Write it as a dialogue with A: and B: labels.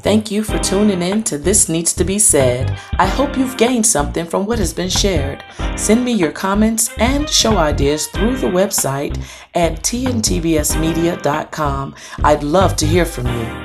A: Thank you for tuning in to This Needs to Be Said. I hope you've gained something from what has been shared. Send me your comments and show ideas through the website at tntbsmedia.com. I'd love to hear from you.